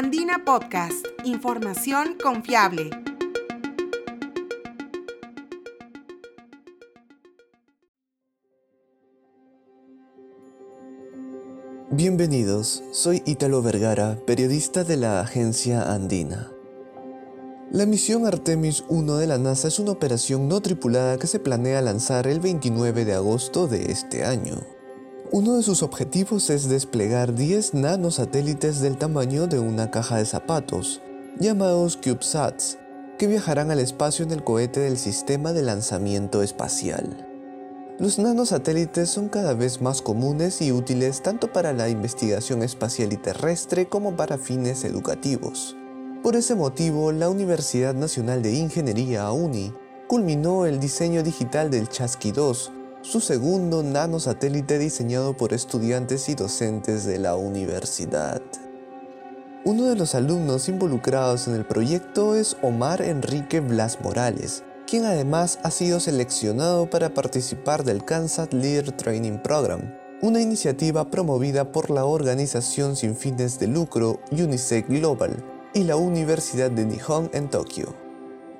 Andina Podcast, información confiable. Bienvenidos, soy Ítalo Vergara, periodista de la agencia Andina. La misión Artemis 1 de la NASA es una operación no tripulada que se planea lanzar el 29 de agosto de este año. Uno de sus objetivos es desplegar 10 nanosatélites del tamaño de una caja de zapatos, llamados CubeSats, que viajarán al espacio en el cohete del sistema de lanzamiento espacial. Los nanosatélites son cada vez más comunes y útiles tanto para la investigación espacial y terrestre como para fines educativos. Por ese motivo, la Universidad Nacional de Ingeniería UNI culminó el diseño digital del Chasqui 2, su segundo nanosatélite diseñado por estudiantes y docentes de la universidad. Uno de los alumnos involucrados en el proyecto es Omar Enrique Blas Morales, quien además ha sido seleccionado para participar del Kansas Leader Training Program, una iniciativa promovida por la organización sin fines de lucro UNICEF Global y la Universidad de Nihon en Tokio.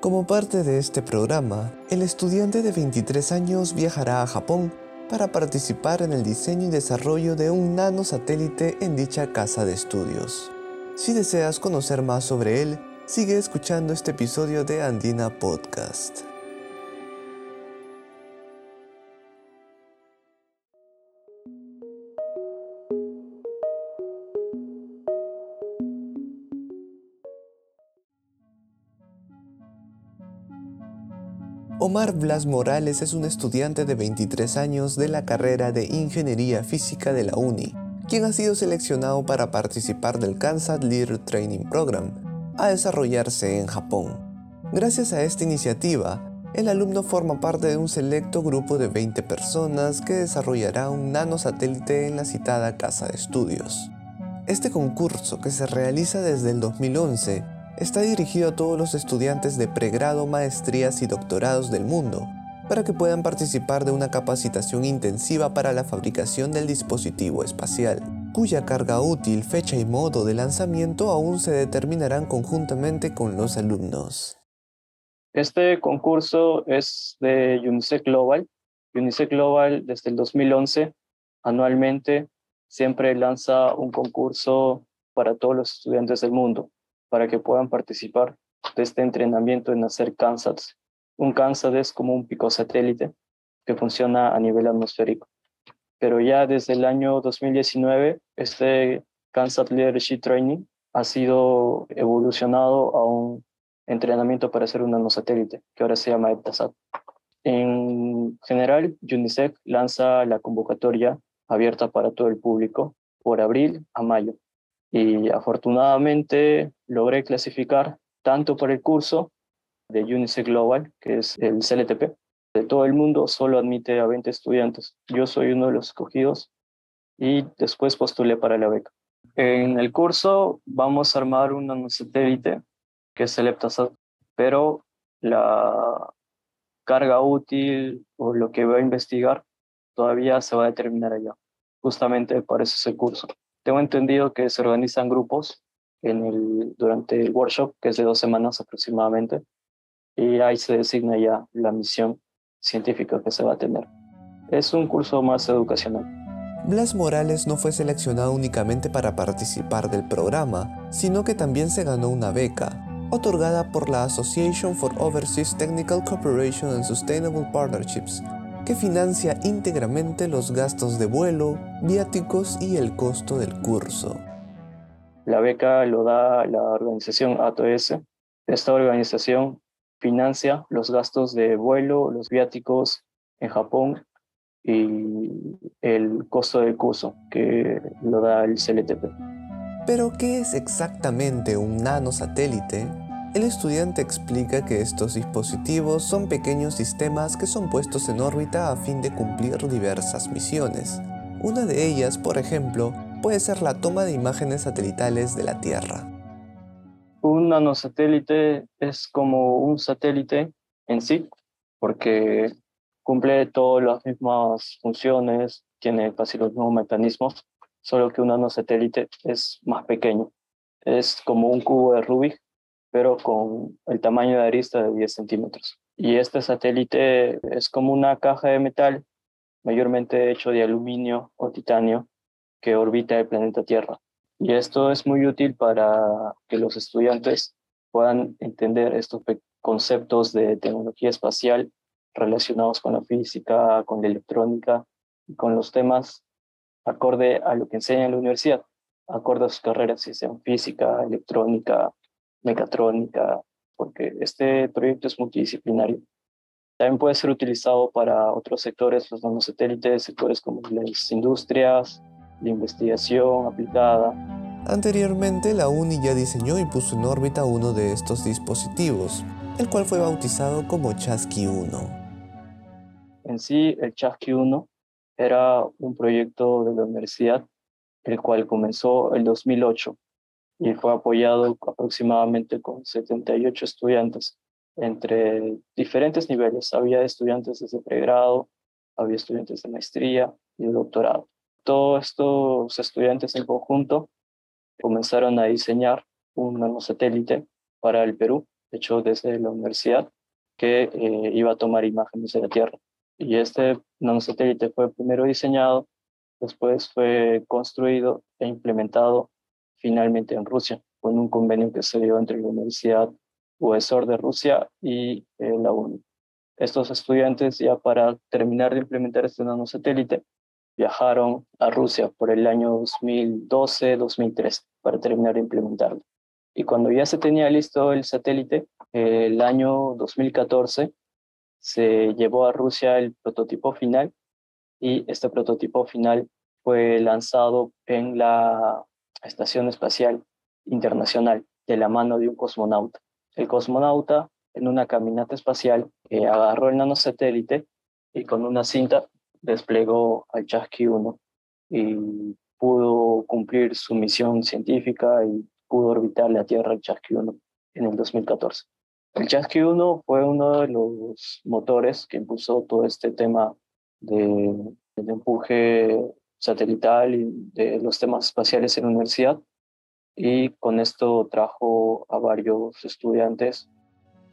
Como parte de este programa, el estudiante de 23 años viajará a Japón para participar en el diseño y desarrollo de un nanosatélite en dicha casa de estudios. Si deseas conocer más sobre él, sigue escuchando este episodio de Andina Podcast. Omar Blas Morales es un estudiante de 23 años de la carrera de Ingeniería Física de la UNI, quien ha sido seleccionado para participar del Kansas Leader Training Program, a desarrollarse en Japón. Gracias a esta iniciativa, el alumno forma parte de un selecto grupo de 20 personas que desarrollará un nanosatélite en la citada casa de estudios. Este concurso, que se realiza desde el 2011, está dirigido a todos los estudiantes de pregrado, maestrías y doctorados del mundo, para que puedan participar de una capacitación intensiva para la fabricación del dispositivo espacial, cuya carga útil, fecha y modo de lanzamiento aún se determinarán conjuntamente con los alumnos. Este concurso es de UNICEF Global. UNICEF Global desde el 2011 anualmente siempre lanza un concurso para todos los estudiantes del mundo para que puedan participar de este entrenamiento en hacer CANSATs. Un CANSAT es como un pico satélite que funciona a nivel atmosférico. Pero ya desde el año 2019, este CANSAT Leadership Training ha sido evolucionado a un entrenamiento para hacer un nanosatélite, que ahora se llama EPTASAT. En general, UNICEF lanza la convocatoria abierta para todo el público por abril a mayo y afortunadamente logré clasificar tanto para el curso de UNICEF Global, que es el CLTP, de todo el mundo solo admite a 20 estudiantes. Yo soy uno de los escogidos y después postulé para la beca. En el curso vamos a armar un nanosatélite que es el EPTASAT, pero la carga útil o lo que voy a investigar todavía se va a determinar allá. Justamente para eso es el curso. Tengo entendido que se organizan grupos en el, durante el workshop, que es de dos semanas aproximadamente, y ahí se designa ya la misión científica que se va a tener. Es un curso más educacional. Blas Morales no fue seleccionado únicamente para participar del programa, sino que también se ganó una beca, otorgada por la Association for Overseas Technical Cooperation and Sustainable Partnerships, que financia íntegramente los gastos de vuelo, viáticos y el costo del curso. La beca lo da la organización ATOS. Esta organización financia los gastos de vuelo, los viáticos en Japón y el costo del curso que lo da el CLTP. Pero, ¿qué es exactamente un nanosatélite? El estudiante explica que estos dispositivos son pequeños sistemas que son puestos en órbita a fin de cumplir diversas misiones. Una de ellas, por ejemplo, puede ser la toma de imágenes satelitales de la Tierra. Un nanosatélite es como un satélite en sí, porque cumple todas las mismas funciones, tiene casi los mismos mecanismos, solo que un nanosatélite es más pequeño Es como un cubo de Rubik, pero con el tamaño de arista de 10 centímetros. Y este satélite es como una caja de metal, mayormente hecho de aluminio o titanio, que orbita el planeta Tierra. Y esto es muy útil para que los estudiantes puedan entender estos conceptos de tecnología espacial relacionados con la física, con la electrónica y con los temas acorde a lo que enseña en la universidad, acorde a sus carreras, si sean física, electrónica, mecatrónica, porque este proyecto es multidisciplinario. También puede ser utilizado para otros sectores, los nanosatélites, sectores como las industrias, la investigación aplicada. Anteriormente, la UNI ya diseñó y puso en órbita uno de estos dispositivos, el cual fue bautizado como Chasqui 1. En sí, el Chasqui 1 era un proyecto de la universidad, el cual comenzó el 2008 y fue apoyado aproximadamente con 78 estudiantes entre diferentes niveles. Había estudiantes desde pregrado, había estudiantes de maestría y de doctorado. Todos estos estudiantes en conjunto comenzaron a diseñar un nanosatélite para el Perú, hecho desde la universidad, que eh, iba a tomar imágenes de la Tierra. Y este nanosatélite fue primero diseñado, después fue construido e implementado finalmente en Rusia, con un convenio que se dio entre la Universidad UESOR de Rusia y eh, la UNI. Estos estudiantes ya para terminar de implementar este nanosatélite viajaron a Rusia por el año 2012-2013 para terminar de implementarlo. Y cuando ya se tenía listo el satélite, el año 2014 se llevó a Rusia el prototipo final y este prototipo final fue lanzado en la Estación Espacial Internacional de la mano de un cosmonauta. El cosmonauta, en una caminata espacial, eh, agarró el nanosatélite y con una cinta desplegó al Chasqui 1 y pudo cumplir su misión científica y pudo orbitar la Tierra el Chasqui 1 en el 2014. El Chasqui 1 fue uno de los motores que impulsó todo este tema de, de empuje satelital y de los temas espaciales en la universidad y con esto trajo a varios estudiantes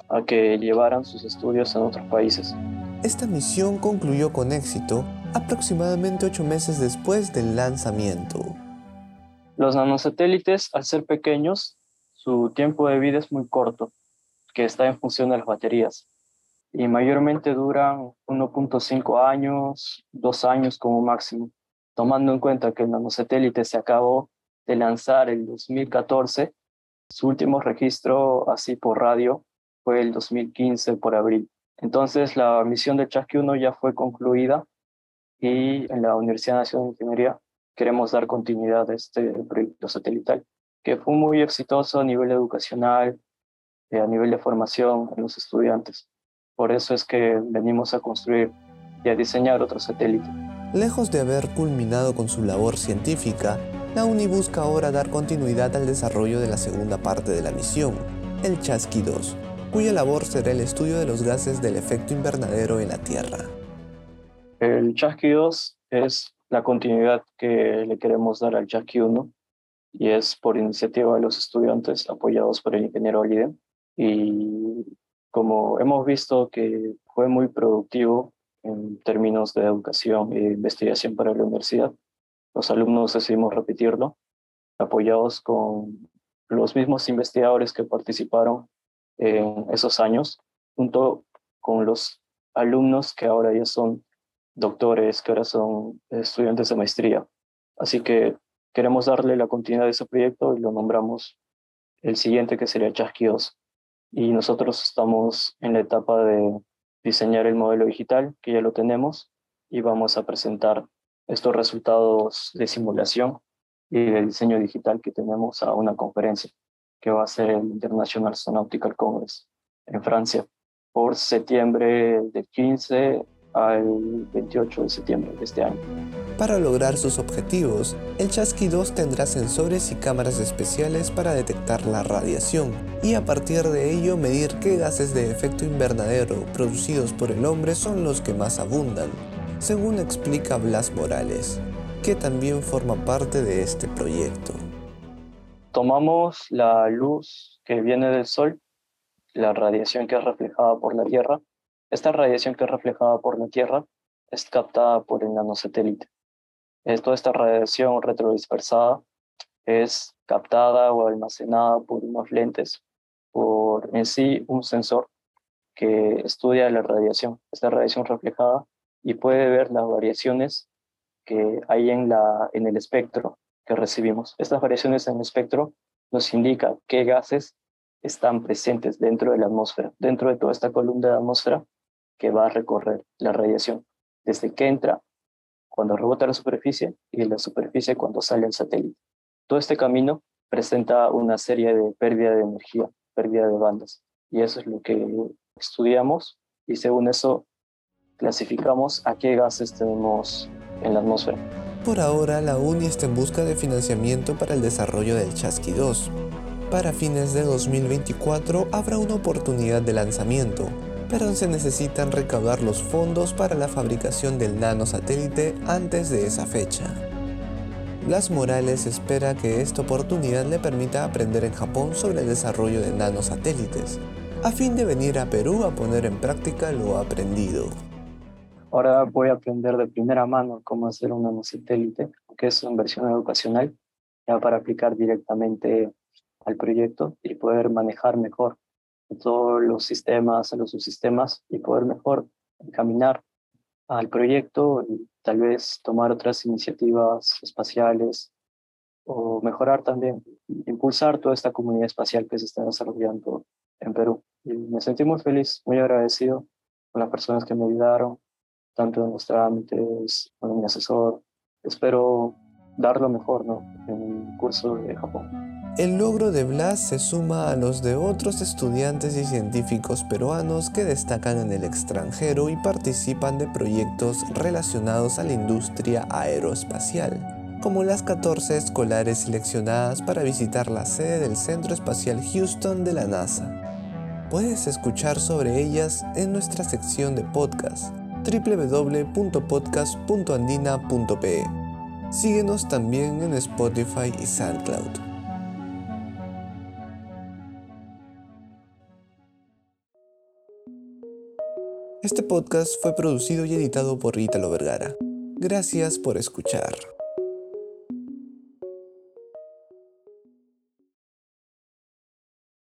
a que llevaran sus estudios en otros países. Esta misión concluyó con éxito aproximadamente ocho meses después del lanzamiento. Los nanosatélites, al ser pequeños, su tiempo de vida es muy corto, que está en función de las baterías, y mayormente duran 1.5 años, dos años como máximo tomando en cuenta que el nanosatélite se acabó de lanzar el 2014, su último registro así por radio fue el 2015 por abril. Entonces la misión del Chasqui 1 ya fue concluida y en la Universidad Nacional de Ingeniería queremos dar continuidad a este proyecto satelital, que fue muy exitoso a nivel educacional, y a nivel de formación en los estudiantes. Por eso es que venimos a construir y a diseñar otro satélite. Lejos de haber culminado con su labor científica, la UNI busca ahora dar continuidad al desarrollo de la segunda parte de la misión, el Chasqui 2, cuya labor será el estudio de los gases del efecto invernadero en la Tierra. El Chasqui 2 es la continuidad que le queremos dar al Chasqui 1 y es por iniciativa de los estudiantes apoyados por el ingeniero Oliden. Y como hemos visto que fue muy productivo en términos de educación e investigación para la universidad. Los alumnos decidimos repetirlo, apoyados con los mismos investigadores que participaron en esos años, junto con los alumnos que ahora ya son doctores, que ahora son estudiantes de maestría. Así que queremos darle la continuidad a ese proyecto y lo nombramos el siguiente que sería Chasqui 2. Y nosotros estamos en la etapa de diseñar el modelo digital, que ya lo tenemos, y vamos a presentar estos resultados de simulación y de diseño digital que tenemos a una conferencia que va a ser el International Astronautical Congress en Francia por septiembre del 15 al 28 de septiembre de este año. Para lograr sus objetivos, el Chasqui 2 tendrá sensores y cámaras especiales para detectar la radiación y a partir de ello medir qué gases de efecto invernadero producidos por el hombre son los que más abundan, según explica Blas Morales, que también forma parte de este proyecto. tomamos la luz que viene del Sol, la radiación que es reflejada por la Tierra. Esta radiación que es reflejada por la Tierra es captada por el nanosatélite. Toda esta radiación retrodispersada es captada o almacenada por unos lentes, por en sí un sensor que estudia la radiación, esta radiación reflejada, y puede ver las variaciones que hay en, la, en el espectro que recibimos. Estas variaciones en el espectro nos indican qué gases están presentes dentro de la atmósfera, dentro de toda esta columna de atmósfera que va a recorrer la radiación, desde que entra, cuando rebota la superficie, y de la superficie cuando sale el satélite. Todo este camino presenta una serie de pérdida de energía, pérdida de bandas, y eso es lo que estudiamos, y según eso clasificamos a qué gases tenemos en la atmósfera. Por ahora, la UNI está en busca de financiamiento para el desarrollo del Chasqui 2. Para fines de 2024 habrá una oportunidad de lanzamiento, pero se necesitan recaudar los fondos para la fabricación del nanosatélite antes de esa fecha. Blas Morales espera que esta oportunidad le permita aprender en Japón sobre el desarrollo de nanosatélites, a fin de venir a Perú a poner en práctica lo aprendido. Ahora voy a aprender de primera mano cómo hacer un nanosatélite, que es una inversión educacional, ya para aplicar directamente al proyecto y poder manejar mejor todos los sistemas, los subsistemas y poder mejor encaminar al proyecto y tal vez tomar otras iniciativas espaciales o mejorar también, impulsar toda esta comunidad espacial que se está desarrollando en Perú. Y me sentí muy feliz, muy agradecido con las personas que me ayudaron, tanto en los trámites, con mi asesor. Espero dar lo mejor ¿no? en el curso de Japón. El logro de Blas se suma a los de otros estudiantes y científicos peruanos que destacan en el extranjero y participan de proyectos relacionados a la industria aeroespacial, como las 14 escolares seleccionadas para visitar la sede del Centro Espacial Houston de la NASA. Puedes escuchar sobre ellas en nuestra sección de podcast www.podcast.andina.pe. Síguenos también en Spotify y SoundCloud. Este podcast fue producido y editado por Ítalo Vergara. Gracias por escuchar.